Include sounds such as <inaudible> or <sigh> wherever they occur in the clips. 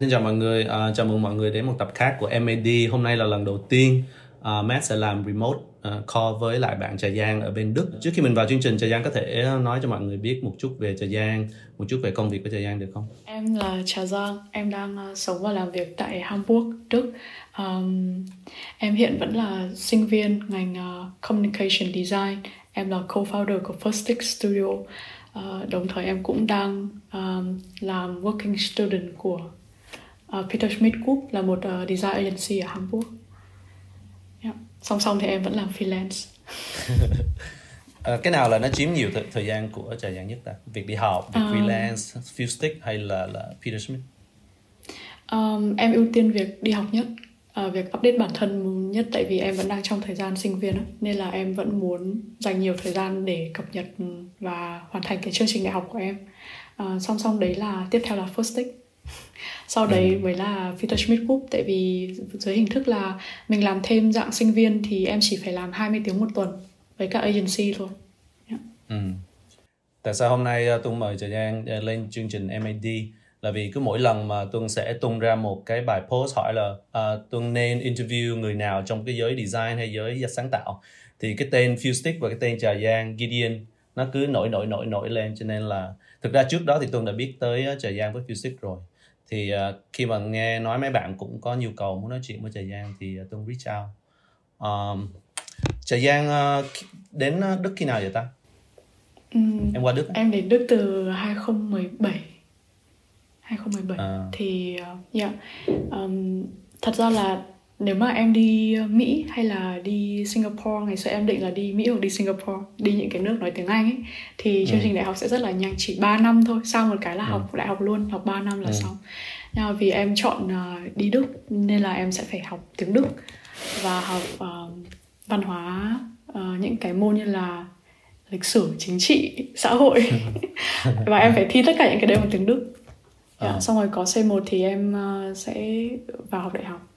Xin chào mọi người, uh, chào mừng mọi người đến một tập khác của MAD. Hôm nay là lần đầu tiên uh, Matt sẽ làm remote uh, call với lại bạn Trà Giang ở bên Đức. Trước khi mình vào chương trình, Trà Giang có thể nói cho mọi người biết một chút về Trà Giang, một chút về công việc của Trà Giang được không? Em là Trà Giang, em đang uh, sống và làm việc tại Hamburg, Đức. Um, em hiện vẫn là sinh viên ngành uh, Communication Design. Em là co-founder của First Stick Studio. Uh, đồng thời em cũng đang um, làm working student của Peter Schmidt Group là một uh, design agency ở Hamburg. Yeah. Song song thì em vẫn làm freelance. à, <laughs> cái nào là nó chiếm nhiều th- thời gian của trà giang nhất ta? Việc đi học, việc um, freelance, few stick hay là là Peter Schmidt? Um, em ưu tiên việc đi học nhất, uh, việc update bản thân nhất tại vì em vẫn đang trong thời gian sinh viên đó, nên là em vẫn muốn dành nhiều thời gian để cập nhật và hoàn thành cái chương trình đại học của em. Uh, song song đấy là tiếp theo là first stick sau đấy ừ. mới là Peter Schmidt Group tại vì dưới hình thức là mình làm thêm dạng sinh viên thì em chỉ phải làm 20 tiếng một tuần với các agency thôi yeah. ừ. tại sao hôm nay uh, Tuân mời Trà Giang uh, lên chương trình MAD là vì cứ mỗi lần mà Tuân sẽ tung ra một cái bài post hỏi là uh, Tuân nên interview người nào trong cái giới design hay giới sáng tạo thì cái tên Fustic và cái tên Trà Giang Gideon nó cứ nổi nổi nổi nổi lên cho nên là thực ra trước đó thì Tuân đã biết tới Trà Giang với Fustic rồi thì uh, khi mà nghe nói mấy bạn cũng có nhu cầu muốn nói chuyện với Trà Giang thì uh, tôi reach out um, Trà Giang uh, đến Đức khi nào vậy ta? Ừ, em qua Đức? Em đến Đức từ 2017 2017 à. thì uh, yeah. um, thật ra là nếu mà em đi Mỹ hay là đi Singapore ngày xưa em định là đi Mỹ hoặc đi Singapore đi những cái nước nói tiếng Anh ấy thì chương ừ. trình đại học sẽ rất là nhanh chỉ 3 năm thôi sau một cái là ừ. học đại học luôn học 3 năm là ừ. xong nhưng mà vì em chọn uh, đi Đức nên là em sẽ phải học tiếng Đức và học uh, văn hóa uh, những cái môn như là lịch sử chính trị xã hội <laughs> và em phải thi tất cả những cái đấy bằng tiếng Đức yeah, à. xong rồi có C1 thì em uh, sẽ vào học đại học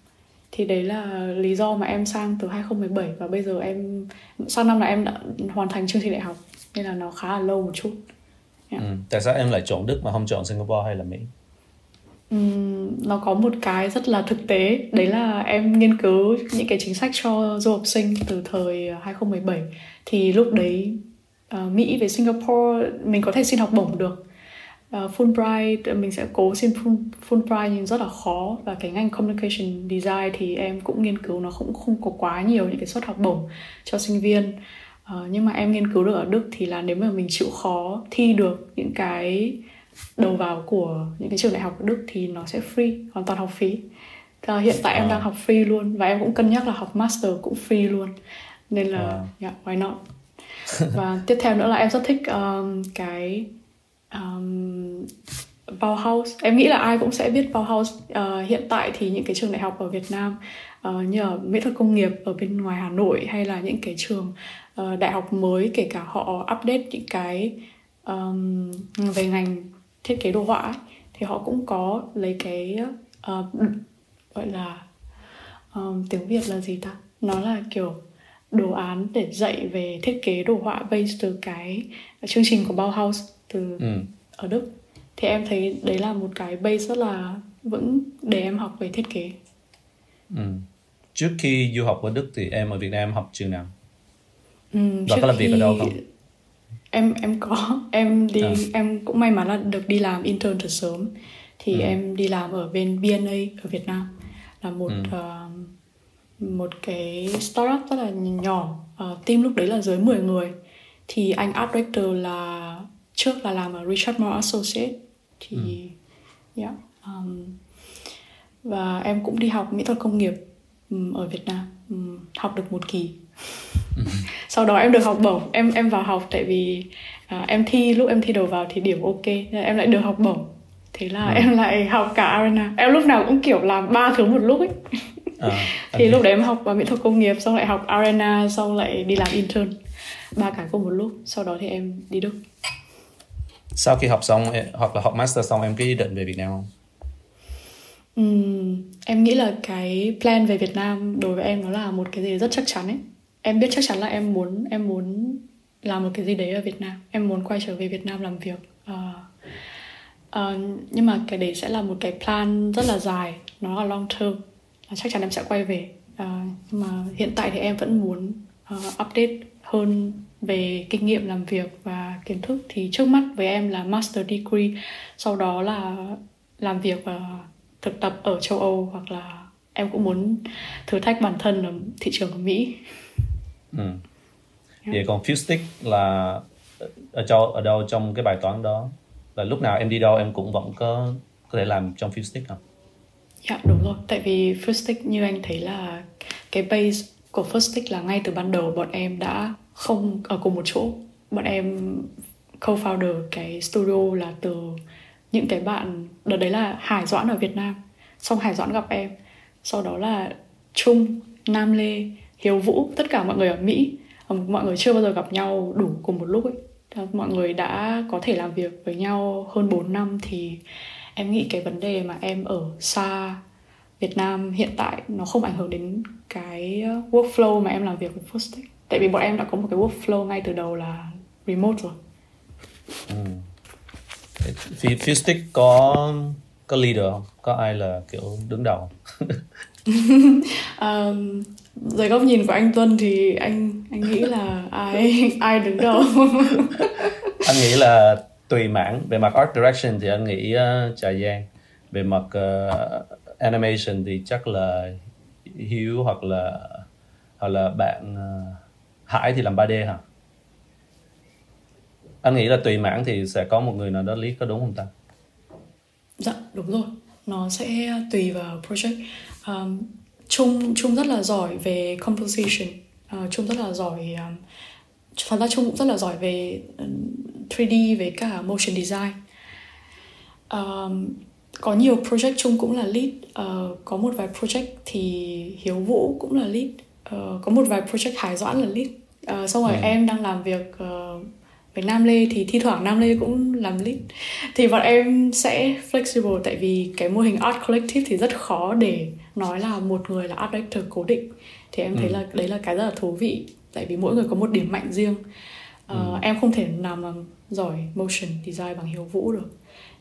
thì đấy là lý do mà em sang từ 2017 và bây giờ em sau năm là em đã hoàn thành chương trình đại học nên là nó khá là lâu một chút yeah. ừ. tại sao em lại chọn Đức mà không chọn Singapore hay là Mỹ um, nó có một cái rất là thực tế đấy là em nghiên cứu những cái chính sách cho du học sinh từ thời 2017 thì lúc đấy uh, Mỹ với Singapore mình có thể xin học bổng được uh, Fulbright mình sẽ cố xin full, Fulbright nhưng rất là khó. Và cái ngành communication design thì em cũng nghiên cứu nó cũng không có quá nhiều những cái suất học bổng cho sinh viên. Uh, nhưng mà em nghiên cứu được ở Đức thì là nếu mà mình chịu khó thi được những cái đầu vào của những cái trường đại học ở Đức thì nó sẽ free hoàn toàn học phí. Uh, hiện tại em đang học free luôn và em cũng cân nhắc là học master cũng free luôn. Nên là yeah, why not? Và tiếp theo nữa là em rất thích um, cái um, Bauhaus. Em nghĩ là ai cũng sẽ biết Bauhaus uh, hiện tại thì những cái trường đại học ở Việt Nam uh, như ở mỹ thuật công nghiệp ở bên ngoài Hà Nội hay là những cái trường uh, đại học mới kể cả họ update những cái um, về ngành thiết kế đồ họa ấy, thì họ cũng có lấy cái uh, gọi là um, tiếng Việt là gì ta? Nó là kiểu đồ án để dạy về thiết kế đồ họa based từ cái chương trình của Bauhaus từ ừ. ở Đức thì em thấy đấy là một cái base rất là vững để em học về thiết kế ừ. trước khi du học ở Đức thì em ở Việt Nam học trường nào ừ, và có làm việc ở đâu không em em có em đi à. em cũng may mắn là được đi làm intern từ sớm thì ừ. em đi làm ở bên BNA ở Việt Nam là một ừ. uh, một cái startup rất là nhỏ uh, team lúc đấy là dưới 10 người thì anh art director là trước là làm ở Richard Moore Associate. Thì ừ. yeah, um, và em cũng đi học mỹ thuật công nghiệp um, ở Việt Nam um, học được một kỳ. Ừ. <laughs> sau đó em được học bổng em em vào học tại vì uh, em thi lúc em thi đầu vào thì điểm ok nên em lại được học bổng. Thế là ừ. em lại học cả arena. Em lúc nào cũng kiểu làm ba thứ một lúc ấy. À, <laughs> thì lúc đấy em học vào mỹ thuật công nghiệp xong lại học arena xong lại đi làm intern ba cái cùng một lúc. Sau đó thì em đi đức sau khi học xong hoặc là học master xong em có ý định về Việt Nam không? Uhm, em nghĩ là cái plan về Việt Nam đối với em nó là một cái gì rất chắc chắn ấy. Em biết chắc chắn là em muốn em muốn làm một cái gì đấy ở Việt Nam. Em muốn quay trở về Việt Nam làm việc. Uh, uh, nhưng mà cái đấy sẽ là một cái plan rất là dài nó là long term chắc chắn em sẽ quay về uh, nhưng mà hiện tại thì em vẫn muốn uh, update hơn về kinh nghiệm làm việc và kiến thức thì trước mắt với em là master degree sau đó là làm việc và thực tập ở châu Âu hoặc là em cũng muốn thử thách bản thân ở thị trường của Mỹ. Ừ. Vậy còn Fustick là ở châu ở đâu trong cái bài toán đó là lúc nào em đi đâu em cũng vẫn có có thể làm trong Fustick không? Dạ đúng rồi, tại vì Fustick như anh thấy là cái base của Fustick là ngay từ ban đầu bọn em đã không ở cùng một chỗ. Bọn em co-founder cái studio là từ những cái bạn, đợt đấy là Hải Doãn ở Việt Nam. Xong Hải Doãn gặp em. Sau đó là Trung, Nam Lê, Hiếu Vũ, tất cả mọi người ở Mỹ. Ờ, mọi người chưa bao giờ gặp nhau đủ cùng một lúc ấy. Mọi người đã có thể làm việc với nhau hơn 4 năm thì em nghĩ cái vấn đề mà em ở xa Việt Nam hiện tại nó không ảnh hưởng đến cái workflow mà em làm việc với Fullstack tại vì bọn em đã có một cái workflow ngay từ đầu là remote rồi ừ. Stick có có leader không? Có ai là kiểu đứng đầu? um, <laughs> dưới góc nhìn của anh Tuân thì anh anh nghĩ là ai <laughs> ai đứng đầu? <laughs> anh nghĩ là tùy mảng về mặt art direction thì anh nghĩ uh, Trà Giang về mặt uh, animation thì chắc là Hiếu hoặc là hoặc là bạn uh, Hải thì làm 3D hả? Anh nghĩ là tùy mảng thì sẽ có một người nào đó lý có đúng không ta? Dạ đúng rồi Nó sẽ tùy vào project um, Trung, Trung rất là giỏi về composition uh, Trung rất là giỏi um, Thật ra Trung cũng rất là giỏi về 3D về cả motion design um, có nhiều project Trung cũng là lead. Uh, Có một vài project thì Hiếu Vũ cũng là lead. Uh, Có một vài project Hải Doãn là lead. Uh, Xong rồi ừ. em đang làm việc uh, với Nam Lê thì thi thoảng Nam Lê cũng làm lead. Thì bọn em sẽ flexible tại vì cái mô hình art collective thì rất khó để nói là một người là art director cố định. Thì em thấy ừ. là đấy là cái rất là thú vị tại vì mỗi người có một điểm mạnh riêng. Uh, ừ. em không thể nào mà giỏi motion design bằng Hiếu Vũ được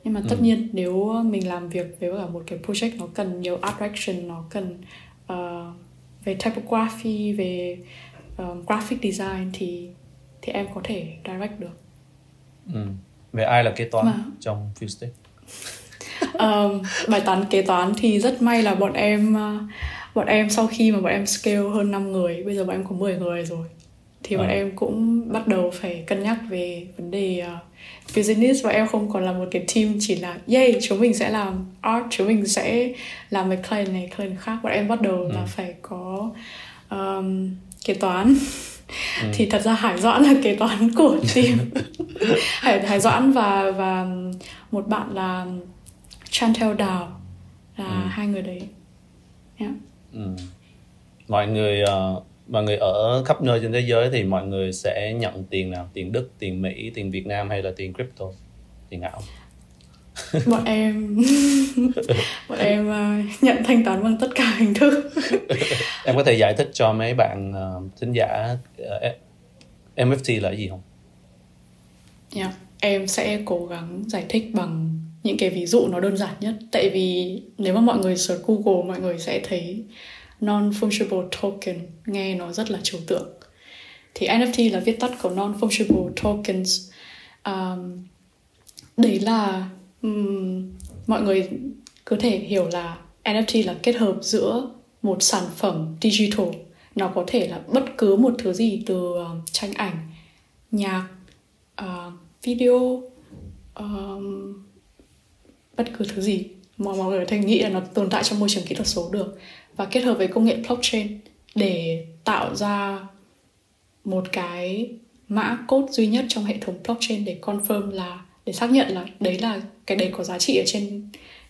nhưng mà tất ừ. nhiên nếu mình làm việc với cả một cái project nó cần nhiều art direction nó cần uh, về typography về um, graphic design thì thì em có thể direct được ừ. về ai là kế toán mà. trong Fuse <laughs> um, bài toán kế toán thì rất may là bọn em uh, bọn em sau khi mà bọn em scale hơn 5 người bây giờ bọn em có 10 người rồi thì bọn à. em cũng bắt đầu phải cân nhắc về vấn đề uh, business và em không còn là một cái team chỉ là yay chúng mình sẽ làm art chúng mình sẽ làm cái client này client khác bọn em bắt đầu ừ. là phải có um, kế toán ừ. thì thật ra Hải Doãn là kế toán của <laughs> team Hải, Hải Doãn và và một bạn là Chantel Đào là ừ. hai người đấy yeah. ừ. mọi người uh, mọi người ở khắp nơi trên thế giới thì mọi người sẽ nhận tiền nào? Tiền Đức tiền Mỹ tiền Việt Nam hay là tiền crypto? Tiền ảo? <laughs> Bọn em <laughs> bọn em uh, nhận thanh toán bằng tất cả hình thức. <laughs> Em có thể giải thích cho mấy bạn uh, thính giả uh, MFT là gì không? Yeah, dạ, em sẽ cố gắng giải thích bằng những cái ví dụ nó đơn giản nhất. Tại vì nếu mà mọi người search Google mọi người sẽ thấy non-fungible token nghe nó rất là trừu tượng. Thì NFT là viết tắt của non-fungible tokens. Um, đấy là um, mọi người có thể hiểu là NFT là kết hợp giữa một sản phẩm digital. Nó có thể là bất cứ một thứ gì từ uh, tranh ảnh nhạc uh, video um, bất cứ thứ gì. Mà mọi người thành nghĩ là nó tồn tại trong môi trường kỹ thuật số được và kết hợp với công nghệ blockchain để tạo ra một cái mã code duy nhất trong hệ thống blockchain để confirm là để xác nhận là đấy là cái đấy có giá trị ở trên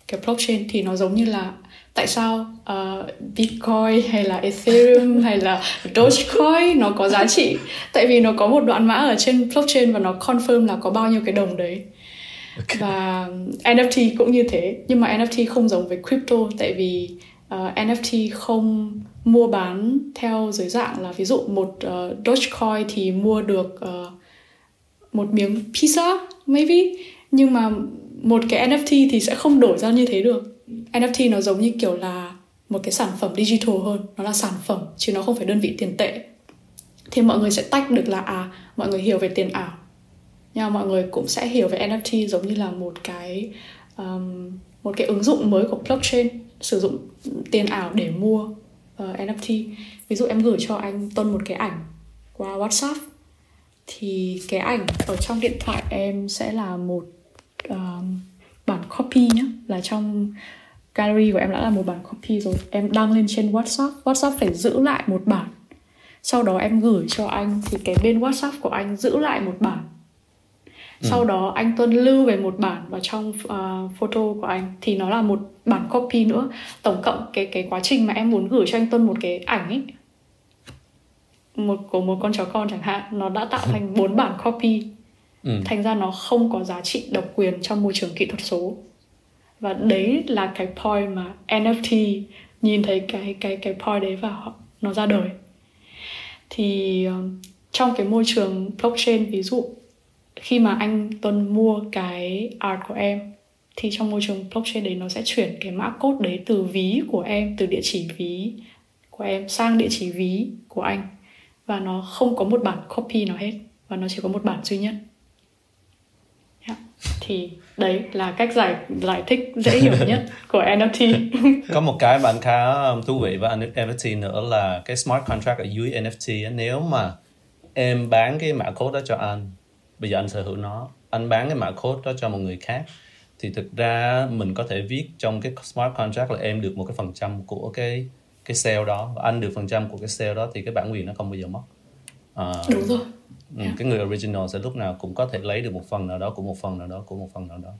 cái blockchain. Thì nó giống như là tại sao uh, Bitcoin hay là Ethereum <laughs> hay là Dogecoin nó có giá trị? Tại vì nó có một đoạn mã ở trên blockchain và nó confirm là có bao nhiêu cái đồng đấy. Okay. và NFT cũng như thế. Nhưng mà NFT không giống với crypto tại vì Ờ, uh, NFT không mua bán theo dưới dạng là ví dụ một uh, Dogecoin thì mua được uh, một miếng pizza maybe. Nhưng mà một cái NFT thì sẽ không đổi ra như thế được. NFT nó giống như kiểu là một cái sản phẩm digital hơn. Nó là sản phẩm chứ nó không phải đơn vị tiền tệ. Thì mọi người sẽ tách được là à mọi người hiểu về tiền ảo. Nhưng mà mọi người cũng sẽ hiểu về NFT giống như là một cái um, một cái ứng dụng mới của blockchain sử dụng tiền ảo để mua ờ, uh, NFT ví dụ em gửi cho anh Tuân một cái ảnh qua WhatsApp thì cái ảnh ở trong điện thoại em sẽ là một um, bản copy nhé là trong gallery của em đã là một bản copy rồi. Em đăng lên trên WhatsApp. WhatsApp phải giữ lại một bản. Sau đó em gửi cho anh thì cái bên WhatsApp của anh giữ lại một bản ừ. sau đó anh tuân lưu về một bản vào trong uh, photo của anh. Thì nó là một bản copy nữa. Tổng cộng cái cái quá trình mà em muốn gửi cho anh tuân một cái ảnh ấy một của một con chó con chẳng hạn nó đã tạo <laughs> thành bốn bản copy. Ừ. thành ra nó không có giá trị độc quyền trong môi trường kỹ thuật số. Và đấy là cái point mà NFT nhìn thấy cái cái cái point đấy và nó ra đời. Thì uh, trong cái môi trường blockchain ví dụ khi mà anh Tuân mua cái art của em thì trong môi trường blockchain đấy nó sẽ chuyển cái mã code đấy từ ví của em từ địa chỉ ví của em sang địa chỉ ví của anh. Và nó không có một bản copy nào hết và nó chỉ có một bản duy nhất. Yeah. thì đấy là cách giải giải thích dễ hiểu nhất <laughs> của NFT có một cái bạn khá um, thú vị với NFT nữa là cái smart contract ở dưới NFT nếu mà em bán cái mã code đó cho anh bây giờ anh sở hữu nó. Anh bán cái mã code đó cho một người khác. Thì thực ra mình có thể viết trong cái smart contract là em được một cái phần trăm của cái cái sale đó. Và anh được phần trăm của cái sale đó thì cái bản quyền nó không bao giờ mất. À, đúng rồi. ừ, yeah. cái người original sẽ lúc nào cũng có thể lấy được một phần nào đó của một phần nào đó của một phần nào đó.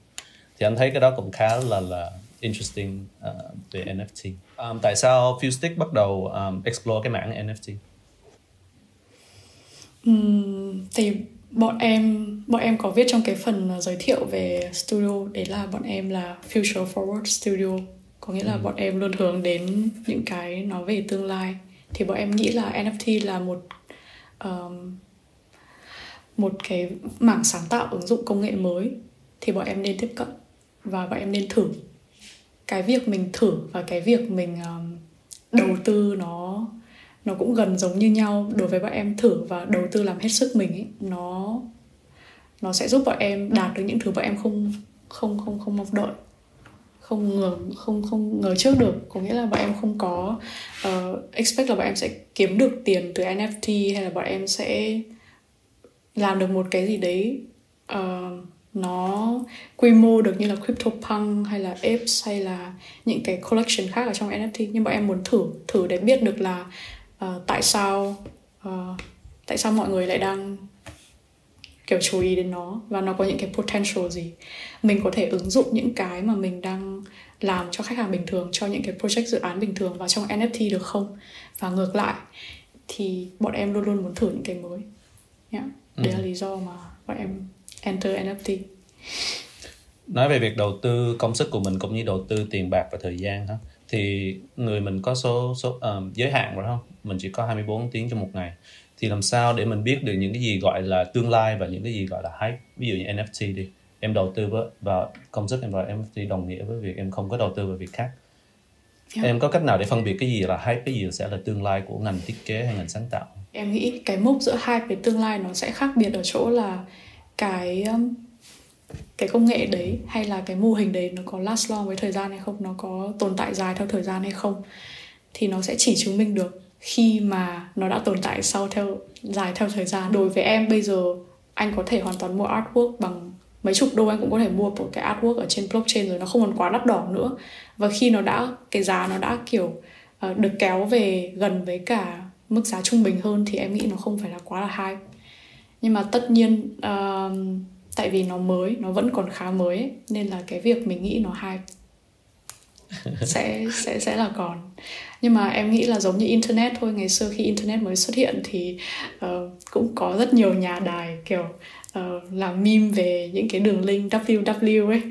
Thì anh thấy cái đó cũng khá là là interesting uh, về NFT um, tại sao Fustic bắt đầu um, explore cái mảng NFT um, thì bọn em bọn em có viết trong cái phần giới thiệu về studio. Đấy là bọn em là future forward studio. Có nghĩa là ừ. bọn em luôn hướng đến những cái nói về tương lai. Thì bọn em nghĩ là NFT là một um, một cái mảng sáng tạo ứng dụng công nghệ mới. Thì bọn em nên tiếp cận và bọn em nên thử. Cái việc mình thử và cái việc mình um, đầu tư nó nó cũng gần giống như nhau. Đối với bọn em thử và đầu tư làm hết sức mình ấy nó nó sẽ giúp bọn em đạt được những thứ bọn em không không không không mong đợi. Không ngờ không không ngờ trước được. Có nghĩa là bọn em không có uh, expect là bọn em sẽ kiếm được tiền từ NFT hay là bọn em sẽ làm được một cái gì đấy uh, nó quy mô được như là CryptoPunk hay là Apes hay là những cái collection khác ở trong NFT nhưng bọn em muốn thử thử để biết được là uh, tại sao uh, tại sao mọi người lại đang kiểu chú ý đến nó? Và nó có những cái potential gì? Mình có thể ứng dụng những cái mà mình đang làm cho khách hàng bình thường cho những cái project dự án bình thường vào trong NFT được không? Và ngược lại thì bọn em luôn luôn muốn thử những cái mới. Yeah. đấy ừ. là lý do mà bọn em enter NFT nói về việc đầu tư công sức của mình cũng như đầu tư tiền bạc và thời gian đó thì người mình có số số um, giới hạn rồi không mình chỉ có 24 tiếng trong một ngày. Thì làm sao để mình biết được những cái gì gọi là tương lai và những cái gì gọi là hype? Ví dụ như NFT đi em đầu tư vào công sức em vào NFT đồng nghĩa với việc em không có đầu tư vào việc khác. Yeah. em có cách nào để phân biệt cái gì là hype cái gì sẽ là tương lai của ngành thiết kế hay ngành sáng tạo? Em nghĩ cái mốc giữa hype với tương lai nó sẽ khác biệt ở chỗ là cái um, cái công nghệ đấy hay là cái mô hình đấy nó có last long với thời gian hay không nó có tồn tại dài theo thời gian hay không. Thì nó sẽ chỉ chứng minh được khi mà nó đã tồn tại sau theo dài theo thời gian. Đối với em bây giờ anh có thể hoàn toàn mua artwork bằng mấy chục đô anh cũng có thể mua một cái artwork ở trên blockchain rồi nó không còn quá đắt đỏ nữa. Và khi nó đã cái giá nó đã kiểu uh, được kéo về gần với cả mức giá trung bình hơn thì em nghĩ nó không phải là quá là hay nhưng mà tất nhiên uh, tại vì nó mới nó vẫn còn khá mới ấy, nên là cái việc mình nghĩ nó hay sẽ sẽ sẽ là còn. Nhưng mà em nghĩ là giống như internet thôi ngày xưa khi internet mới xuất hiện thì uh, cũng có rất nhiều nhà đài kiểu uh, làm meme về những cái đường link www ấy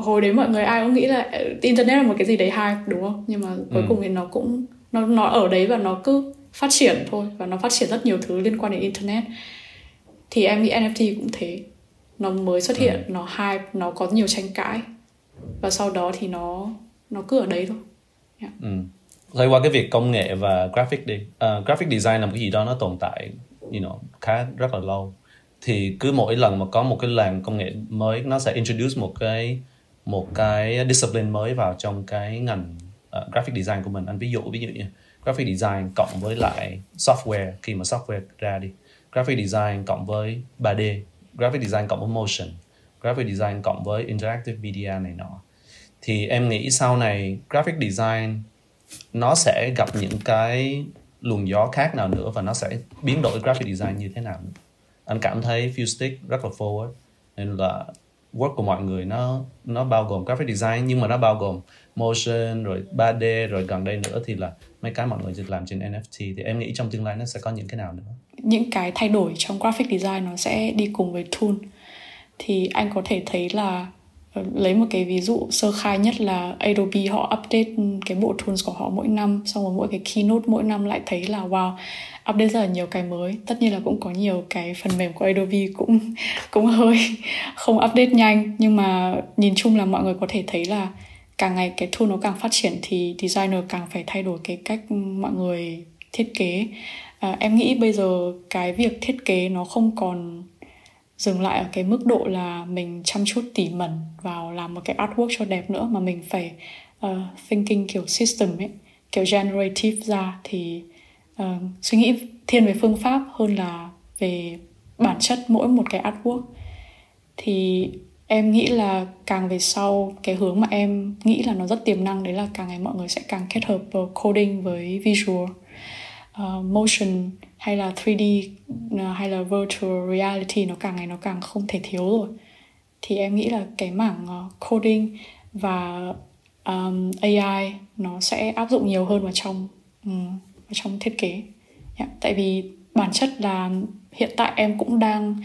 hồi đấy mọi người ai cũng nghĩ là ờ, internet là một cái gì đấy hay đúng không? Nhưng mà cuối ừ. cùng thì nó cũng nó nó ở đấy và nó cứ phát triển thôi và nó phát triển rất nhiều thứ liên quan đến internet. Thì em nghĩ NFT cũng thế. Nó mới xuất hiện ừ. nó hype nó có nhiều tranh cãi. Và sau đó thì nó nó cứ ở đấy thôi. Yeah. ừ. Rồi qua cái việc công nghệ và graphic đi uh, graphic design là một cái gì đó nó tồn tại you know, khá rất là lâu. Thì cứ mỗi lần mà có một cái làng công nghệ mới nó sẽ introduce một cái một cái discipline mới vào trong cái ngành uh, graphic design của mình. Anh ví dụ ví dụ như graphic design cộng với lại software khi mà software ra đi. Graphic design cộng với 3D graphic design cộng với motion graphic design cộng với interactive media này nọ thì em nghĩ sau này graphic design, nó sẽ gặp những cái luồng gió khác nào nữa và nó sẽ biến đổi graphic design như thế nào anh cảm thấy Fustick rất là forward, nên là work của mọi người nó nó bao gồm graphic design, nhưng mà nó bao gồm motion, rồi 3D rồi gần đây nữa thì là mấy cái mọi người làm trên NFT thì em nghĩ trong tương lai nó sẽ có những cái nào nữa? Những cái thay đổi trong graphic design nó sẽ đi cùng với tool. Thì anh có thể thấy là lấy một cái ví dụ sơ khai nhất là Adobe họ update cái bộ tools của họ mỗi năm xong rồi mỗi cái keynote mỗi năm lại thấy là wow update rất là nhiều cái mới. Tất nhiên là cũng có nhiều cái phần mềm của Adobe cũng <laughs> cũng hơi <laughs> không update nhanh. Nhưng mà nhìn chung là mọi người có thể thấy là càng ngày cái tool nó càng phát triển thì designer càng phải thay đổi cái cách mọi người thiết kế. À, em nghĩ bây giờ cái việc thiết kế nó không còn dừng lại ở cái mức độ là mình chăm chút tỉ mẩn vào làm một cái artwork cho đẹp nữa mà mình phải uh, thinking kiểu system ấy kiểu generative ra thì uh, suy nghĩ thiên về phương pháp hơn là về bản chất mỗi một cái artwork. Thì em nghĩ là càng về sau cái hướng mà em nghĩ là nó rất tiềm năng đấy là càng ngày mọi người sẽ càng kết hợp coding với visual uh, motion hay là 3D ờ, hay là virtual reality nó càng ngày nó càng không thể thiếu rồi thì em nghĩ là cái mảng ờ, coding và um, AI nó sẽ áp dụng nhiều hơn vào trong um, vào trong thiết kế yeah. tại vì bản chất là hiện tại em cũng đang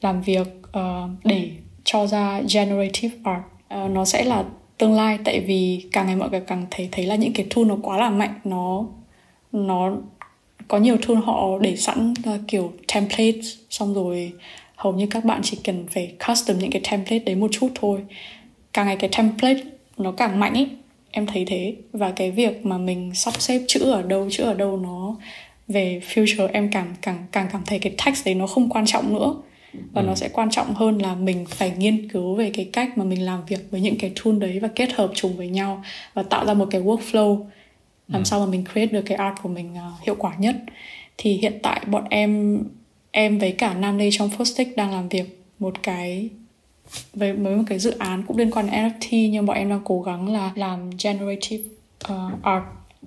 làm việc uh, để cho ra generative art uh, nó sẽ là tương lai tại vì càng ngày mọi người càng thấy thấy là những cái tool nó quá là mạnh nó nó có nhiều tool họ để sẵn uh, kiểu template xong rồi hầu như các bạn chỉ cần phải custom những cái template đấy một chút thôi. Càng ngày cái template nó càng mạnh ý em thấy thế. Và cái việc mà mình sắp xếp chữ ở đâu chữ ở đâu nó về future em càng càng càng cảm thấy cái text đấy nó không quan trọng nữa. Và ừ. nó sẽ quan trọng hơn là mình phải nghiên cứu về cái cách mà mình làm việc với những cái tool đấy và kết hợp chúng với nhau và tạo ra một cái workflow làm ừ. sao mà mình create được cái art của mình uh, hiệu quả nhất. Thì hiện tại bọn em em với cả Nam Lê trong First đang làm việc một cái với với một cái dự án cũng liên quan đến NFT nhưng bọn em đang cố gắng là làm generative uh, art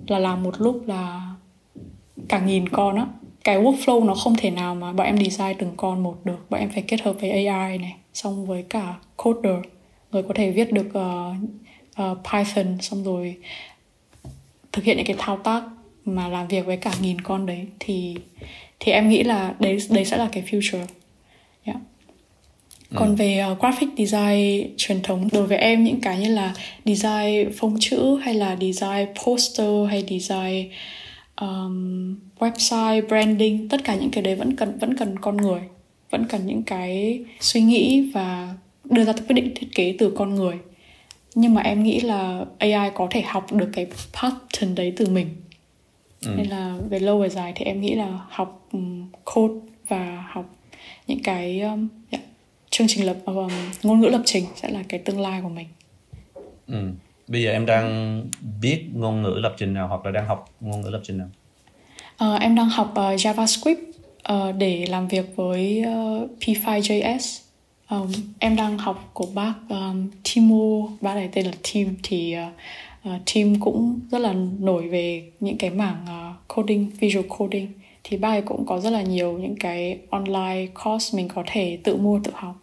là làm một lúc là cả nghìn con á. Cái workflow nó không thể nào mà bọn em design từng con một được. Bọn em phải kết hợp với AI này xong với cả coder. Người có thể viết được uh, uh, Python xong rồi thực hiện những cái thao tác mà làm việc với cả nghìn con đấy thì thì em nghĩ là đấy đấy sẽ là cái future yeah. còn ừ. về uh, graphic design truyền thống đối với em những cái như là design phông chữ hay là design poster hay design um, website branding tất cả những cái đấy vẫn cần vẫn cần con người vẫn cần những cái suy nghĩ và đưa ra quyết định thiết kế từ con người nhưng mà em nghĩ là AI có thể học được cái pattern đấy từ mình ừ. nên là về lâu về dài thì em nghĩ là học um, code và học những cái um, yeah, chương trình lập um, ngôn ngữ lập trình sẽ là cái tương lai của mình ừ. bây giờ em đang biết ngôn ngữ lập trình nào hoặc là đang học ngôn ngữ lập trình nào uh, em đang học uh, JavaScript uh, để làm việc với uh, P5.js um, em đang học của bác um, Timo. Bác này tên là Tim. Thì uh, uh, Tim cũng rất là nổi về những cái mảng uh, coding visual coding. Thì bác ấy cũng có rất là nhiều những cái online course mình có thể tự mua tự học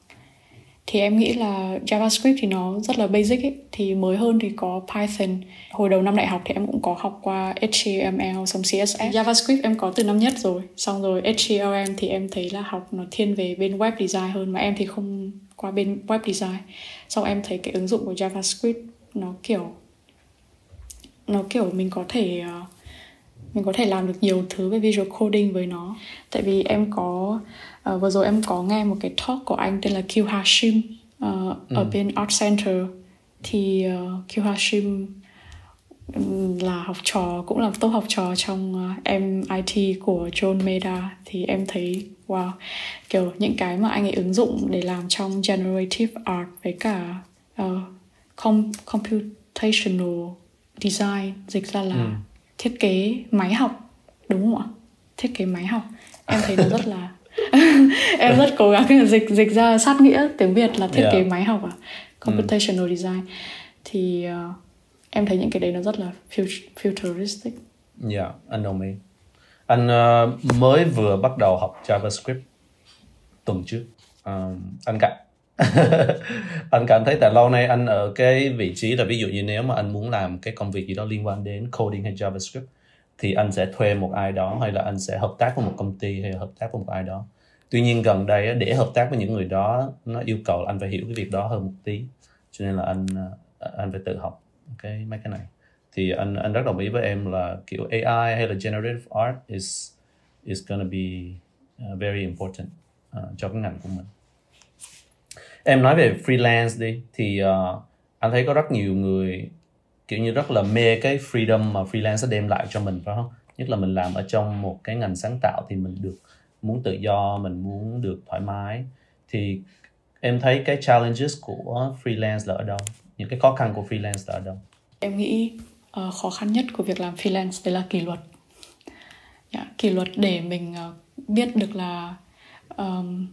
thì em nghĩ là JavaScript thì nó rất là basic ấy. Thì mới hơn thì có Python. Hồi đầu năm đại học thì em cũng có học qua HTML xong CSS JavaScript em có từ năm nhất rồi. Xong rồi HTML thì em thấy là học nó thiên về bên web design hơn mà em thì không qua bên web design. Xong em thấy cái ứng dụng của JavaScript nó kiểu nó kiểu mình có thể uh, mình có thể làm được nhiều thứ về visual coding với nó. Tại vì em có uh, vừa rồi em có nghe một cái talk của anh tên là Q Hashim uh, ừ. ở bên Art Center thì uh, Q Hashim là học trò cũng là tốt học trò trong uh, MIT của John Maeda thì em thấy wow kiểu những cái mà anh ấy ứng dụng để làm trong generative art với cả uh, com- computational design dịch ra là ừ. thiết kế máy học đúng không ạ thiết kế máy học em thấy nó rất là <laughs> em rất cố gắng <laughs> dịch dịch ra sát nghĩa tiếng việt là thiết yeah. kế máy học à? Computational ừ. design. Thì uh, em thấy những cái đấy nó rất là futuristic. Yeah anh đồng ý. Anh uh, mới vừa bắt đầu học javascript tuần trước. Uh, anh cảm <laughs> anh cảm thấy tại lâu nay anh ở cái vị trí là ví dụ như nếu mà anh muốn làm cái công việc gì đó liên quan đến coding hay javascript thì anh sẽ thuê một ai đó hay là anh sẽ hợp tác với một công ty hay hợp tác với một ai đó. Tuy nhiên gần đây để hợp tác với những người đó nó yêu cầu anh phải hiểu cái việc đó hơn một tí. Cho nên là anh à, anh phải tự học cái mấy cái này. Thì anh anh rất đồng ý với em là kiểu AI hay là generative art is is gonna be uh, very important uh, cho cái ngành của mình. Em nói về freelance đi thì uh, anh thấy có rất nhiều người kiểu như rất là mê cái freedom mà freelance sẽ đem lại cho mình phải không? Nhất là mình làm ở trong một cái ngành sáng tạo thì mình được muốn tự do mình muốn được thoải mái. Thì em thấy cái challenges của freelance là ở đâu? Những cái khó khăn của freelance là ở đâu? Em nghĩ uh, khó khăn nhất của việc làm freelance đấy là kỷ luật. Yeah, kỷ luật để mình uh, biết được là um,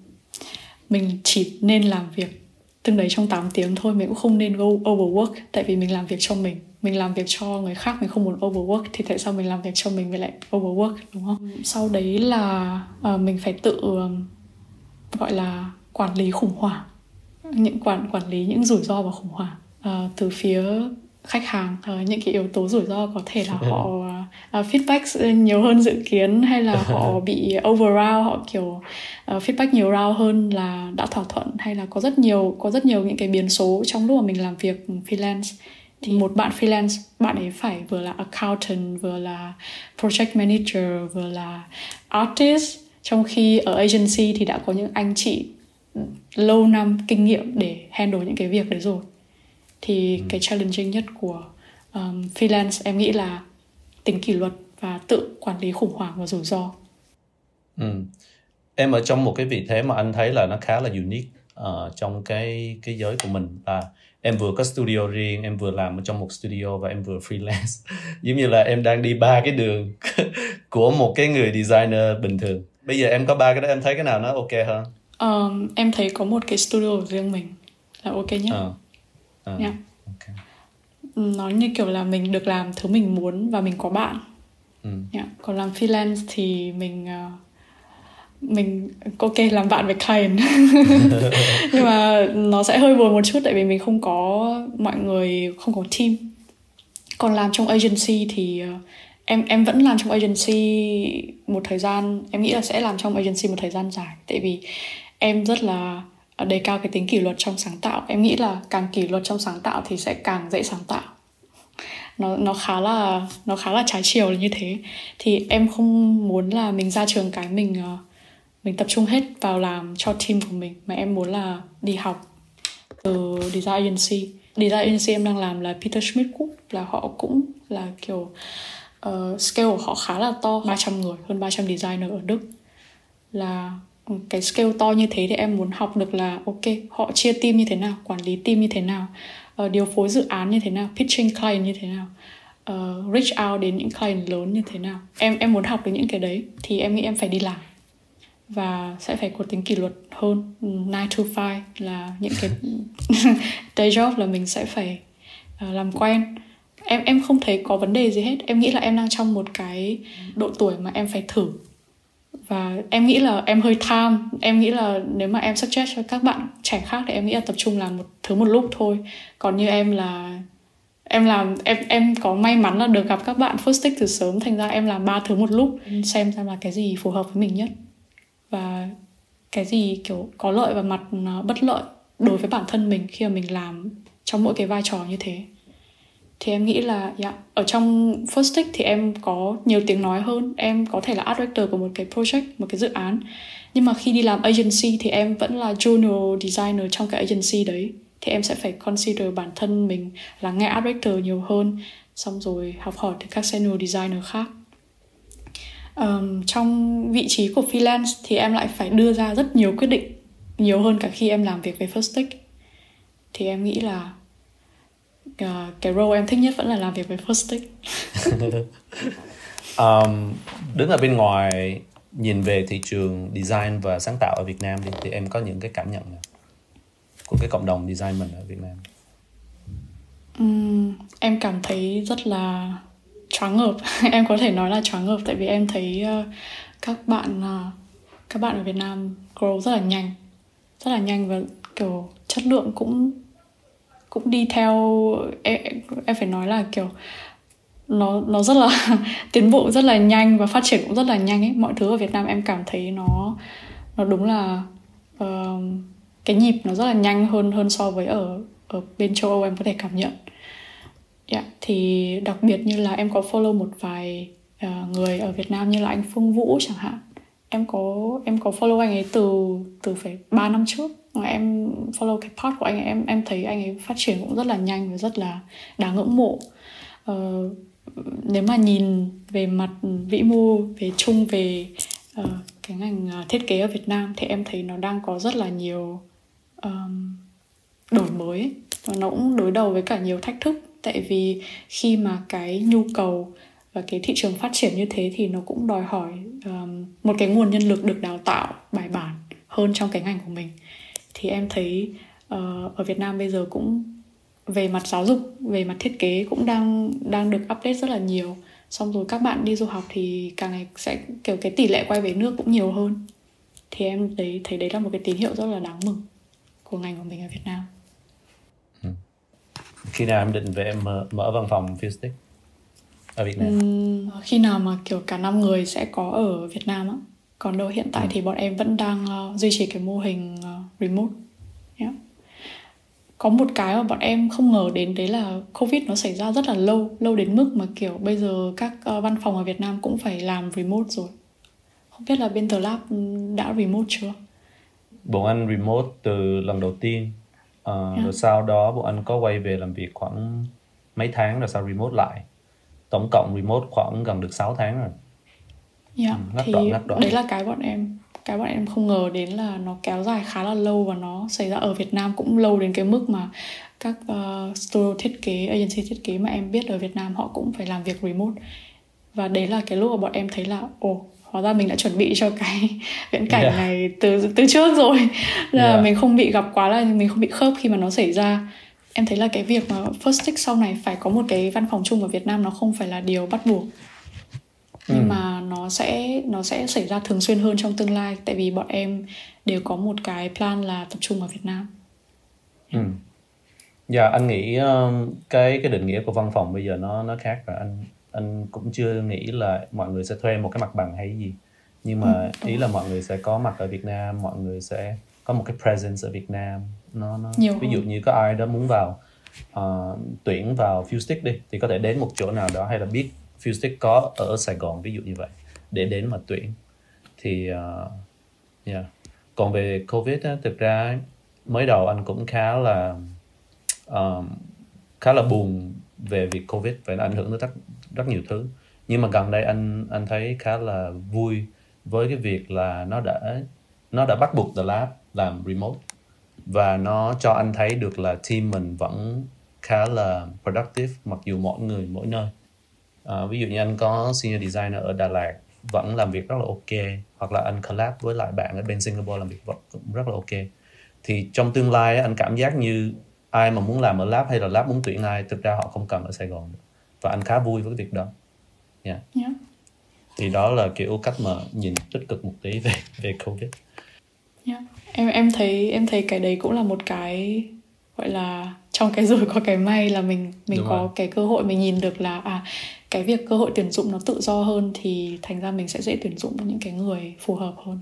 mình chỉ nên làm việc từng đấy trong 8 tiếng thôi mình cũng không nên go overwork tại vì mình làm việc cho mình. Mình làm việc cho người khác mình không muốn overwork thì tại sao mình làm việc cho mình mới lại overwork đúng không? Sau đấy là uh, mình phải tự uh, gọi là quản lý khủng hoảng. Những quản quản lý những rủi ro và khủng hoảng uh, từ phía khách hàng uh, những cái yếu tố rủi ro có thể là <laughs> họ uh, feedback nhiều hơn dự kiến hay là họ <laughs> bị overround họ kiểu uh, feedback nhiều round hơn là đã thỏa thuận hay là có rất nhiều có rất nhiều những cái biến số trong lúc mà mình làm việc freelance. Thì một bạn freelance bạn ấy phải vừa là accountant vừa là project manager vừa là artist. Trong khi ở agency thì đã có những anh chị lâu năm kinh nghiệm để handle những cái việc đấy rồi thì ừ. cái challenging nhất của um, freelance em nghĩ là tính kỷ luật và tự quản lý khủng hoảng và rủi ro. Ừ. em ở trong một cái vị thế mà anh thấy là nó khá là unique uh, trong cái cái giới của mình là em vừa có studio riêng em vừa làm ở trong một studio và em vừa freelance. <laughs> Giống như là em đang đi ba cái đường <laughs> của một cái người designer bình thường. Bây giờ em có ba cái đó em thấy cái nào nó ok hơn? Um, em thấy có một cái studio riêng mình là ok nhất. Uh uh, yeah. okay. nó như kiểu là mình được làm thứ mình muốn và mình có bạn ừ. yeah. còn làm freelance thì mình uh, mình ok làm bạn với client <laughs> nhưng mà nó sẽ hơi buồn một chút tại vì mình không có mọi người không có team còn làm trong agency thì uh, em em vẫn làm trong agency một thời gian em nghĩ là sẽ làm trong agency một thời gian dài tại vì em rất là đề cao cái tính kỷ luật trong sáng tạo. Em nghĩ là càng kỷ luật trong sáng tạo thì sẽ càng dễ sáng tạo. Nó nó khá là nó khá là trái chiều là như thế. Thì em không muốn là mình ra trường cái mình ờ, mình tập trung hết vào làm cho team của mình mà em muốn là đi học từ design agency. Design agency em đang làm là Peter Schmidt Group là họ cũng là kiểu uh, scale của họ khá là to 300 người hơn 300 designer ở Đức. Là cái scale to như thế thì em muốn học được là ok họ chia team như thế nào quản lý team như thế nào uh, điều phối dự án như thế nào pitching client như thế nào uh, reach out đến những client lớn như thế nào. Em em muốn học được những cái đấy thì em nghĩ em phải đi làm và sẽ phải có tính kỷ luật hơn. 9 to 5 là những cái <laughs> day job là mình sẽ phải uh, làm quen. Em em không thấy có vấn đề gì hết. Em nghĩ là em đang trong một cái độ tuổi mà em phải thử và em nghĩ là em hơi tham. Em nghĩ là nếu mà em suggest cho các bạn trẻ khác thì em nghĩ là tập trung làm một thứ một lúc thôi. Còn như em là em làm em em có may mắn là được gặp các bạn first stick từ sớm thành ra em làm ba thứ một lúc xem xem là cái gì phù hợp với mình nhất. Và cái gì kiểu có lợi và mặt bất lợi đối với bản thân mình khi mà mình làm trong mỗi cái vai trò như thế thì em nghĩ là yeah, ở trong first take thì em có nhiều tiếng nói hơn. Em có thể là art director của một cái project một cái dự án. Nhưng mà khi đi làm agency thì em vẫn là junior designer trong cái agency đấy. Thì em sẽ phải consider bản thân mình là nghe art director nhiều hơn xong rồi học hỏi từ các senior designer khác. Um, trong vị trí của freelance thì em lại phải đưa ra rất nhiều quyết định nhiều hơn cả khi em làm việc với first take. Thì em nghĩ là uh, cái role em thích nhất vẫn là làm việc với first take um, đứng ở bên ngoài nhìn về thị trường design và sáng tạo ở Việt Nam đi thì em có những cái cảm nhận nào của cái cộng đồng design mình ở Việt Nam? Um, em cảm thấy rất là choáng ngợp. <laughs> Em có thể nói là choáng ngợp tại vì em thấy uh, các bạn uh, các bạn ở Việt Nam grow rất là nhanh. Rất là nhanh và kiểu chất lượng cũng cũng đi theo em, em phải nói là kiểu nó nó rất là <laughs> tiến bộ rất là nhanh và phát triển cũng rất là nhanh ấy. Mọi thứ ở Việt Nam em cảm thấy nó nó đúng là uh, cái nhịp nó rất là nhanh hơn hơn so với ở ở bên châu Âu em có thể cảm nhận. Yeah, thì đặc biệt như là em có follow một vài uh, người ở Việt Nam như là anh Phương Vũ chẳng hạn em có em có follow anh ấy từ từ phải 3 năm trước. Mà em follow cái part của anh ấy em em thấy anh ấy phát triển cũng rất là nhanh và rất là đáng ngưỡng mộ. Ờ, nếu mà nhìn về mặt vĩ mô về chung về uh, cái ngành ờ, thiết kế ở Việt Nam thì em thấy nó đang có rất là nhiều um, đổi mới. Và nó cũng đối đầu với cả nhiều thách thức. Tại vì khi mà cái nhu cầu và cái thị trường phát triển như thế thì nó cũng đòi hỏi um, một cái nguồn nhân lực được đào tạo bài bản hơn trong cái ngành của mình. Thì em thấy uh, ở Việt Nam bây giờ cũng về mặt giáo dục về mặt thiết kế cũng đang đang được update rất là nhiều. Xong rồi các bạn đi du học thì càng ngày sẽ kiểu cái tỷ lệ quay về nước cũng nhiều hơn. Thì em thấy thấy đấy là một cái tín hiệu rất là đáng mừng của ngành của mình ở Việt Nam. Ừ. Khi nào em định về em mở, mở văn phòng Fustic ở Việt Nam? Uhm, khi nào mà kiểu cả năm người sẽ có ở Việt Nam á. Còn đâu hiện tại ừ. thì bọn em vẫn đang uh, duy trì cái mô hình uh, remote yeah có một cái mà bọn em không ngờ đến đấy là covid nó xảy ra rất là lâu lâu đến mức mà kiểu bây giờ các uh, văn phòng ở Việt Nam cũng phải làm remote rồi. Không biết là bên The Lab đã remote chưa? Bọn anh remote từ lần đầu tiên uh, yeah. rồi sau đó bọn anh có quay về làm việc khoảng mấy tháng rồi sau remote lại tổng cộng remote khoảng gần được 6 tháng rồi yeah, ừ, thì đoạn, đoạn. đấy là cái bọn em cái bọn em không ngờ đến là nó kéo dài khá là lâu và nó xảy ra ở Việt Nam cũng lâu đến cái mức mà các uh, studio thiết kế agency thiết kế mà em biết ở Việt Nam họ cũng phải làm việc remote và đấy là cái lúc mà bọn em thấy là ồ hóa ra mình đã chuẩn bị cho cái <laughs> viễn cảnh yeah. này từ từ trước rồi là yeah. mình không bị gặp quá là mình không bị khớp khi mà nó xảy ra em thấy là cái việc mà first stick sau này phải có một cái văn phòng chung ở Việt Nam nó không phải là điều bắt buộc nhưng ừ. mà nó sẽ nó sẽ xảy ra thường xuyên hơn trong tương lai tại vì bọn em đều có một cái plan là tập trung ở Việt Nam. Ừ. Dạ anh nghĩ um, cái cái định nghĩa của văn phòng bây giờ nó nó khác rồi anh anh cũng chưa nghĩ là mọi người sẽ thuê một cái mặt bằng hay gì nhưng mà ừ, ý là mọi người sẽ có mặt ở Việt Nam mọi người sẽ có một cái presence ở Việt Nam nó nó Nhiều ví dụ như có ai đó muốn vào uh, tuyển vào Fustic đi thì có thể đến một chỗ nào đó hay là biết Fustic có ở Sài Gòn ví dụ như vậy để đến mà tuyển. Thì uh, yeah. còn về Covid á, thực ra mới đầu anh cũng khá là um, khá là buồn về việc Covid và nó ảnh hưởng tới rất rất nhiều thứ. Nhưng mà gần đây anh anh thấy khá là vui với cái việc là nó đã nó đã bắt buộc The Lab làm remote và nó cho anh thấy được là team mình vẫn khá là productive mặc dù mỗi người mỗi nơi uh, ví dụ như anh có senior designer ở Đà Lạt vẫn làm việc rất là ok hoặc là anh collab với lại bạn ở bên Singapore làm việc vẫn rất là ok thì trong tương lai anh cảm giác như ai mà muốn làm ở lab hay là lab muốn tuyển ai thực ra họ không cần ở Sài Gòn nữa. và anh khá vui với cái việc đó yeah. Yeah. thì đó là kiểu cách mà nhìn tích cực một tí về về covid yeah. Em em thấy em thấy cái đấy cũng là một cái gọi là trong cái rồi có cái may là mình mình Đúng có rồi. cái cơ hội mình nhìn được là à cái việc cơ hội tuyển dụng nó tự do hơn thì thành ra mình sẽ dễ tuyển dụng những cái người phù hợp hơn.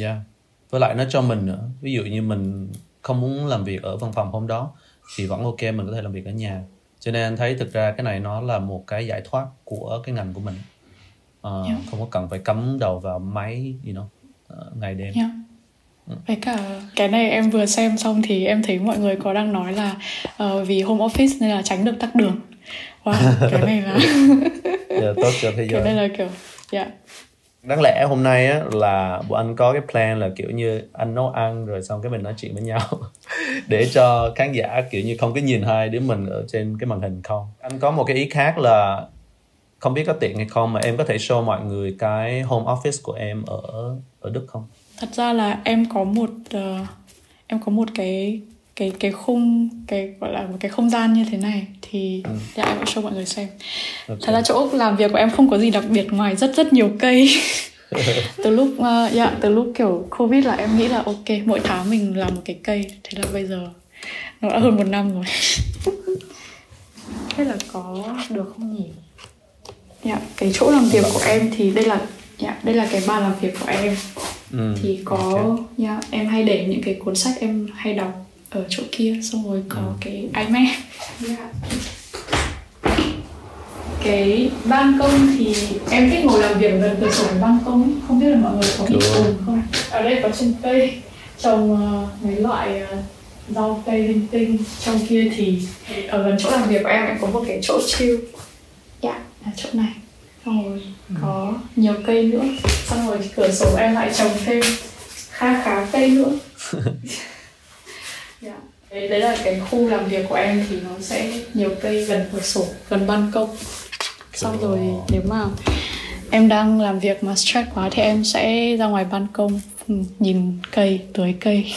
Yeah. Với lại nó cho mình nữa. Ví dụ như mình không muốn làm việc ở văn phòng hôm đó thì vẫn ok mình có thể làm việc ở nhà. cho nên anh thấy thực ra cái này nó là một cái giải thoát của cái ngành của mình uh, yeah. không có cần phải cắm đầu vào máy you know, uh, ngày đêm yeah. Với cả cái này em vừa xem xong thì em thấy mọi người có đang nói là uh, vì home office nên là tránh được tắc đường. Wow, cái này là yeah, <laughs> dạ, tốt cho thế giới. Cái này là kiểu, yeah. Đáng lẽ hôm nay á là bọn anh có cái plan là kiểu như anh nấu ăn rồi xong cái mình nói chuyện với nhau <laughs> để cho khán giả kiểu như không có nhìn hai đứa mình ở trên cái màn hình không. Anh có một cái ý khác là không biết có tiện hay không mà em có thể show mọi người cái home office của em ở ở Đức không? Thật ra là em có một uh, em có một cái cái cái khung cái gọi là một cái không gian như thế này. Thì ừ. dạ em sẽ cho mọi người xem. Okay. thật ra chỗ làm việc của em không có gì đặc biệt ngoài rất rất nhiều cây. <laughs> Từ lúc uh, dạ từ lúc kiểu covid là em nghĩ là ok mỗi tháng mình làm một cái cây. Thế là bây giờ nó đã hơn một năm rồi. Thế là có được không nhỉ? Dạ cái chỗ làm việc của em thì đây là dạ đây là cái bàn làm việc của em ừ, thì có okay. yeah, em hay để những cái cuốn sách em hay đọc ở chỗ kia xong rồi có ừ. cái iMac. Yeah. cái ban công thì em thích ngồi làm việc gần cửa sổ ban công không biết là mọi người có bị ồn không ở đây có trên cây trồng uh, mấy loại uh, rau cây linh tinh trong kia thì ở gần chỗ làm việc của em em có một cái chỗ chill. Dạ. Yeah, là chỗ này xong rồi ừ. có nhiều cây nữa xong rồi cửa sổ em lại trồng thêm kha khá cây nữa yeah. <laughs> Dạ. đấy, đấy là cái khu làm việc của em thì nó sẽ nhiều cây gần cửa sổ gần ban công xong rồi nếu mà em đang làm việc mà stress quá thì em sẽ ra ngoài ban công nhìn cây tưới cây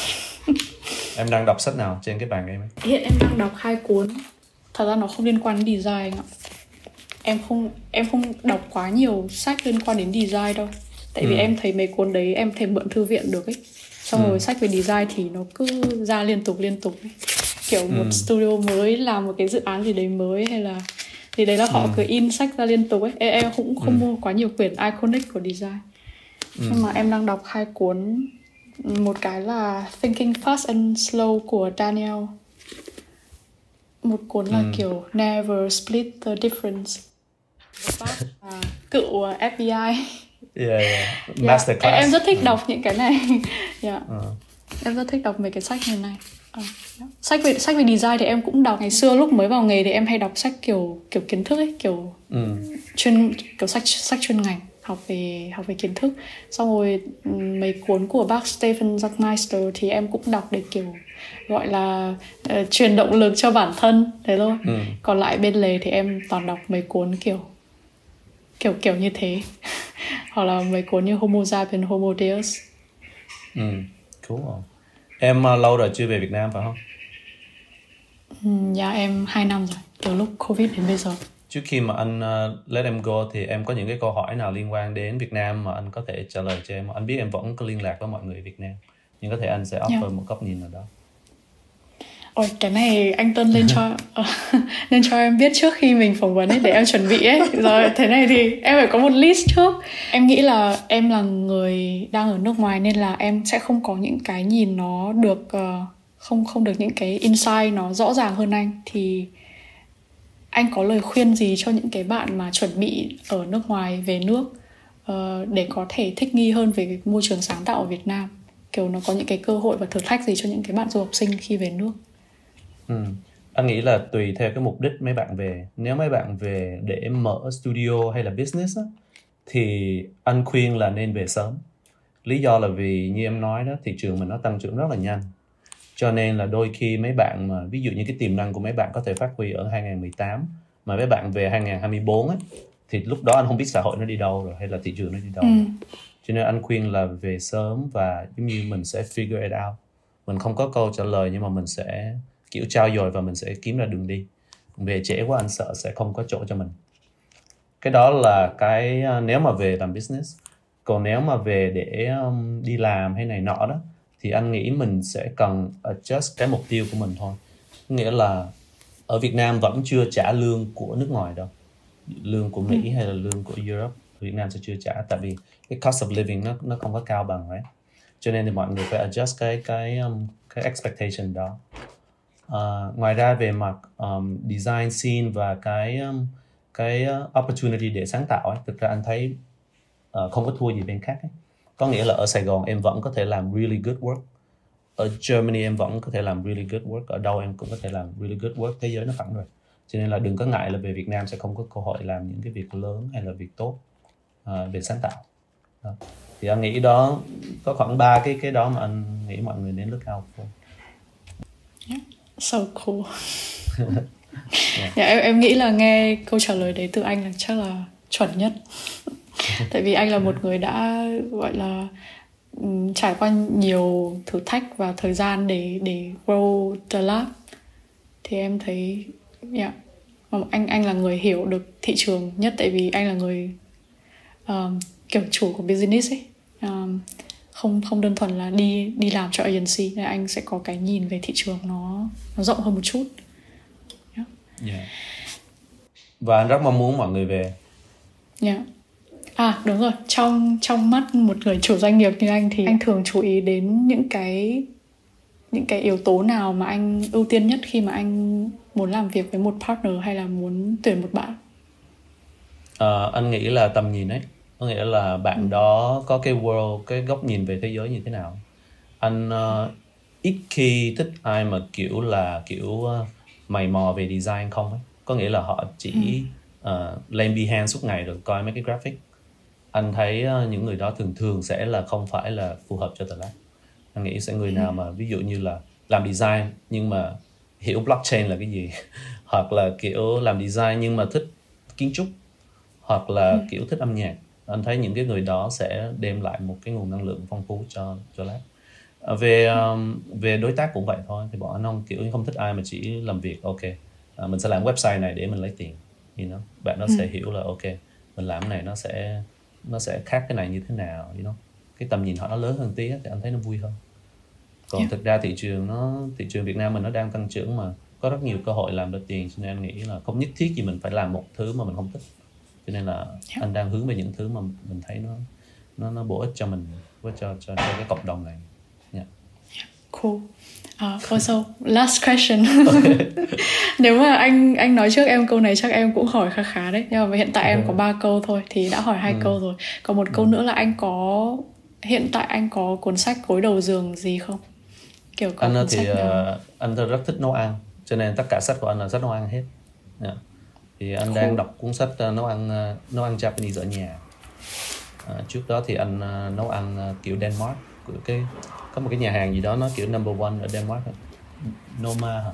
<laughs> em đang đọc sách nào trên cái bàn em ấy? hiện em đang đọc hai cuốn thật ra nó không liên quan đến design ạ em không em không đọc quá nhiều sách liên quan đến design đâu tại vì ừ. em thấy mấy cuốn đấy em thêm mượn thư viện được ấy xong ừ. rồi sách về design thì nó cứ ra liên tục liên tục ấy. kiểu một ừ. studio mới làm một cái dự án gì đấy mới hay là thì đấy là họ ừ. cứ in sách ra liên tục ấy em, em cũng không ừ. mua quá nhiều quyển iconic của design ừ. nhưng mà em đang đọc hai cuốn một cái là Thinking Fast and Slow của Daniel một cuốn là ừ. kiểu Never Split the Difference à, cựu à, FBI yeah, yeah. Masterclass yeah. em rất thích đọc những cái này yeah. <laughs> uh. em rất thích đọc mấy cái sách như này À, sách về sách về design thì em cũng đọc ngày xưa lúc mới vào nghề thì em hay đọc sách kiểu kiểu kiến thức ấy kiểu ừ. chuyên kiểu sách sách chuyên ngành học về học về kiến thức xong rồi mấy cuốn của bác Stephen Zuckmeister thì em cũng đọc để kiểu gọi là uh, truyền động lực cho bản thân thế thôi ừ. còn lại bên lề thì em toàn đọc mấy cuốn kiểu kiểu kiểu như thế. <laughs> Hoặc là mấy cuốn như Homo sapiens Homo Deus. Ừ cool em uh, lâu rồi chưa về Việt Nam phải không? Ừ, dạ em 2 năm rồi từ lúc Covid đến bây giờ. Trước khi mà anh uh, let em go thì em có những cái câu hỏi nào liên quan đến Việt Nam mà anh có thể trả lời cho em? Anh biết em vẫn có liên lạc với mọi người Việt Nam nhưng có thể anh sẽ offer yeah. Dạ. một góc nhìn nào đó Ôi cái này anh Tân lên cho <laughs> nên cho em biết trước khi mình phỏng vấn ấy để em chuẩn bị ấy. Rồi thế này thì em phải có một list trước. Em nghĩ là em là người đang ở nước ngoài nên là em sẽ không có những cái nhìn nó được uh, không không được những cái insight nó rõ ràng hơn anh. Thì anh có lời khuyên gì cho những cái bạn mà chuẩn bị ở nước ngoài về nước uh, để có thể thích nghi hơn về môi trường sáng tạo ở Việt Nam? Kiểu nó có những cái cơ hội và thử thách gì cho những cái bạn du học sinh khi về nước Ừ. Anh nghĩ là tùy theo cái mục đích mấy bạn về. Nếu mấy bạn về để mở studio hay là business á, thì anh khuyên là nên về sớm. Lý do là vì như em nói đó, thị trường mình nó tăng trưởng rất là nhanh. Cho nên là đôi khi mấy bạn mà ví dụ như cái tiềm năng của mấy bạn có thể phát huy ở 2018 mà mấy bạn về 2024 á thì lúc đó anh không biết xã hội nó đi đâu rồi hay là thị trường nó đi đâu. Ừ. Cho nên anh khuyên là về sớm và giống như mình sẽ figure it out. Mình không có câu trả lời nhưng mà mình sẽ kiểu trao dồi và mình sẽ kiếm ra đường đi. Về trễ quá anh sợ sẽ không có chỗ cho mình. Cái đó là cái à, nếu mà về làm business còn nếu mà về để um, đi làm hay này nọ đó thì anh nghĩ mình sẽ cần adjust cái mục tiêu của mình thôi. Nghĩa là ở Việt Nam vẫn chưa trả lương của nước ngoài đâu. Lương của Mỹ ừ. hay là lương của Europe Việt Nam sẽ chưa trả tại vì cái cost of living nó nó không có cao bằng đấy cho nên thì mọi người phải adjust cái cái um, cái expectation đó uh, ngoài ra về mặt um, design scene và cái um, cái opportunity để sáng tạo ấy, thực ra anh thấy uh, không có thua gì bên khác ấy. có nghĩa là ở Sài Gòn em vẫn có thể làm really good work ở Germany em vẫn có thể làm really good work ở đâu em cũng có thể làm really good work thế giới nó phẳng rồi cho nên là đừng có ngại là về Việt Nam sẽ không có cơ hội làm những cái việc lớn hay là việc tốt uh, về sáng tạo đó. thì anh nghĩ đó có khoảng ba cái cái đó mà anh nghĩ mọi người nên look out for yeah so cool. Yeah. <laughs> yeah, em em nghĩ là nghe câu trả lời đấy từ anh là chắc là chuẩn nhất. <laughs> Tại vì anh là một người đã gọi là trải qua nhiều thử thách và thời gian để để grow the lab. Thì em thấy yeah, anh anh là người hiểu được thị trường nhất tại vì anh là người um, kiểu chủ của business ấy. Um, không không đơn thuần là đi đi làm cho agency nên anh sẽ có cái nhìn về thị trường nó nó rộng hơn một chút yeah. Yeah. và anh rất mong muốn mọi người về yeah. à đúng rồi trong trong mắt một người chủ doanh nghiệp như anh thì anh thường chú ý đến những cái những cái yếu tố nào mà anh ưu tiên nhất khi mà anh muốn làm việc với một partner hay là muốn tuyển một bạn à, anh nghĩ là tầm nhìn ấy có nghĩa là bạn ừ. đó có cái world cái góc nhìn về thế giới như thế nào? Anh uh, ít khi thích ai mà kiểu là kiểu uh, mày mò về design không ấy? Có nghĩa là họ chỉ ừ. uh, lên behance suốt ngày rồi coi mấy cái graphic. Anh thấy uh, những người đó thường thường sẽ là không phải là phù hợp cho tờ lab anh nghĩ sẽ người nào ừ. mà ví dụ như là làm design nhưng mà hiểu blockchain là cái gì? <laughs> Hoặc là kiểu làm design nhưng mà thích kiến trúc. Hoặc là kiểu thích âm nhạc anh thấy những cái người đó sẽ đem lại một cái nguồn năng lượng phong phú cho cho lab à, về um, về đối tác cũng vậy thôi. Thì bọn anh không kiểu không thích ai mà chỉ làm việc ok. À, mình sẽ làm website này để mình lấy tiền you know. Bạn nó ừ. sẽ hiểu là ok mình làm cái này nó sẽ nó sẽ khác cái này như thế nào you know. Cái tầm nhìn họ nó lớn hơn tí thì anh thấy nó vui hơn. Còn yeah. thực ra thị trường nó thị trường Việt Nam mình nó đang tăng trưởng mà có rất nhiều cơ hội làm được tiền cho nên anh nghĩ là không nhất thiết gì mình phải làm một thứ mà mình không thích cho nên là anh đang hướng về những thứ mà mình thấy nó nó nó bổ ích cho mình với cho cho, cho cái cộng đồng này. Yeah. yeah. cool. Uh, also last question. <laughs> <laughs> Nếu mà anh anh nói trước em câu này chắc em cũng hỏi khá khá đấy. Nhưng mà hiện tại em có ba câu thôi thì đã hỏi hai ừ. câu rồi. Còn một câu ừ. nữa là anh có hiện tại anh có cuốn sách gối đầu giường gì không? Kiểu có anh thì uh, anh rất thích nấu ăn cho nên tất cả sách của anh là sách nấu ăn hết. Yeah. Thì anh đang đọc cuốn sách uh, nấu ăn uh, nấu ăn Japanese ở nhà. Uh, trước đó thì anh nấu ăn kiểu Denmark của cái có một cái nhà hàng gì đó nó kiểu number one ở Denmark Noma hả?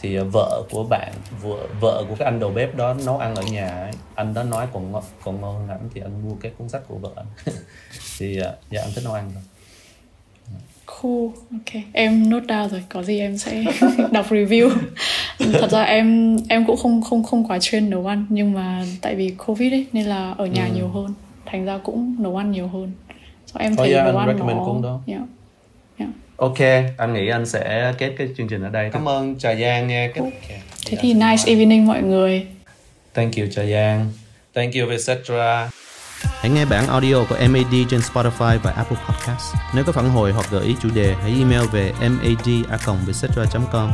Thì vợ của bạn vợ vợ của cái anh đầu bếp đó nấu ăn ở nhà ấy. anh đó nói còn ngon còn ngon ảnh thì anh mua cái cuốn sách của vợ anh. <laughs> Thì dạ anh thích nấu ăn thôi Cool, ok. Em nốt down rồi, có gì em sẽ <laughs> đọc review. Thật ra em em cũng không không không quá chuyên nấu ăn nhưng mà tại vì Covid ấy nên là ở nhà ừ. nhiều hơn, thành ra cũng nấu ăn nhiều hơn. So em thấy oh, yeah, nấu ăn nó cũng đó. Yeah. Yeah. Ok, anh nghĩ anh sẽ kết cái chương trình ở đây. Cảm ơn Trà Giang nha. Cool. Okay. Thế thì nice evening mọi người. Thank you Trà Giang. Thank you Vietcetera. Hãy nghe bản audio của MAD trên Spotify và Apple Podcast. Nếu có phản hồi hoặc gợi ý chủ đề, hãy email về mad com